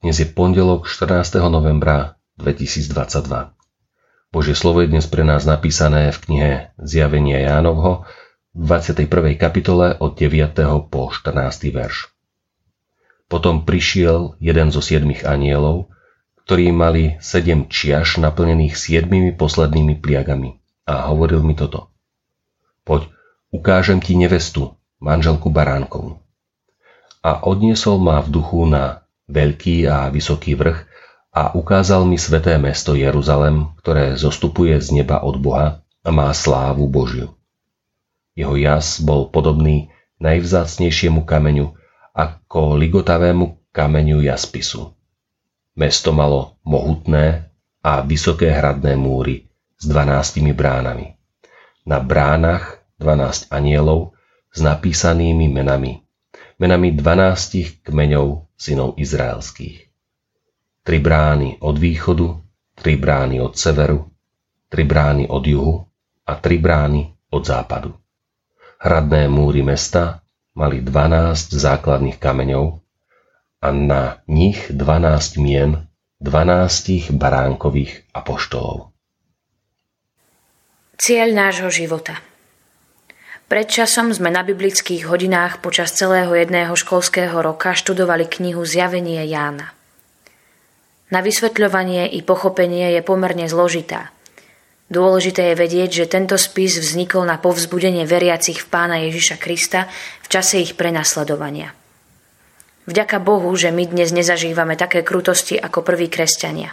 Dnes je pondelok 14. novembra 2022. Božie slovo je dnes pre nás napísané v knihe Zjavenie Jánovho v 21. kapitole od 9. po 14. verš. Potom prišiel jeden zo siedmých anielov, ktorí mali sedem čiaš naplnených siedmými poslednými pliagami a hovoril mi toto. Poď, ukážem ti nevestu, manželku baránkov. A odniesol ma v duchu na veľký a vysoký vrch a ukázal mi sveté mesto Jeruzalem, ktoré zostupuje z neba od Boha a má slávu Božiu. Jeho jas bol podobný najvzácnejšiemu kameňu ako ligotavému kameňu jaspisu. Mesto malo mohutné a vysoké hradné múry s dvanáctimi bránami. Na bránach dvanásť anielov s napísanými menami menami dvanástich kmeňov synov izraelských. Tri brány od východu, tri brány od severu, tri brány od juhu a tri brány od západu. Hradné múry mesta mali 12 základných kameňov a na nich 12 mien 12 baránkových apoštolov. Cieľ nášho života – pred časom sme na biblických hodinách počas celého jedného školského roka študovali knihu Zjavenie Jána. Na vysvetľovanie i pochopenie je pomerne zložitá. Dôležité je vedieť, že tento spis vznikol na povzbudenie veriacich v pána Ježiša Krista v čase ich prenasledovania. Vďaka Bohu, že my dnes nezažívame také krutosti ako prví kresťania.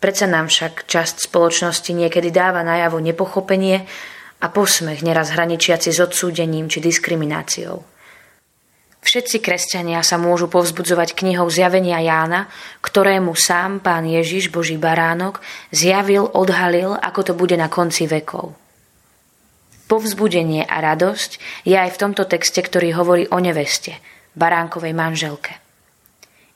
Predsa nám však časť spoločnosti niekedy dáva najavo nepochopenie a posmech neraz hraničiaci s odsúdením či diskrimináciou. Všetci kresťania sa môžu povzbudzovať knihou Zjavenia Jána, ktorému sám pán Ježiš, Boží baránok, zjavil, odhalil, ako to bude na konci vekov. Povzbudenie a radosť je aj v tomto texte, ktorý hovorí o neveste, baránkovej manželke.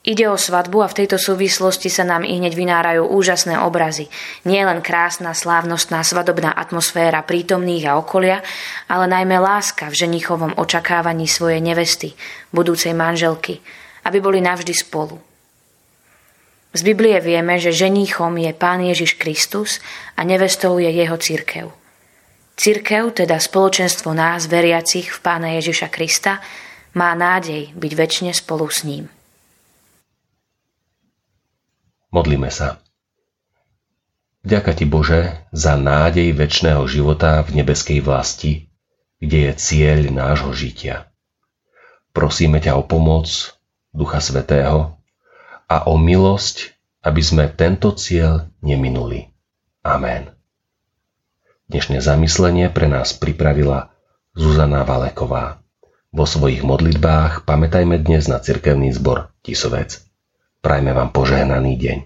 Ide o svadbu a v tejto súvislosti sa nám i hneď vynárajú úžasné obrazy. Nie len krásna, slávnostná svadobná atmosféra prítomných a okolia, ale najmä láska v ženichovom očakávaní svojej nevesty, budúcej manželky, aby boli navždy spolu. Z Biblie vieme, že ženichom je Pán Ježiš Kristus a nevestou je jeho církev. Církev, teda spoločenstvo nás, veriacich v Pána Ježiša Krista, má nádej byť väčšine spolu s ním. Modlíme sa. Ďaká Ti Bože za nádej väčšného života v nebeskej vlasti, kde je cieľ nášho žitia. Prosíme ťa o pomoc Ducha Svetého a o milosť, aby sme tento cieľ neminuli. Amen. Dnešné zamyslenie pre nás pripravila Zuzana Valeková. Vo svojich modlitbách pamätajme dnes na cirkevný zbor Tisovec. Prajme vám požehnaný deň.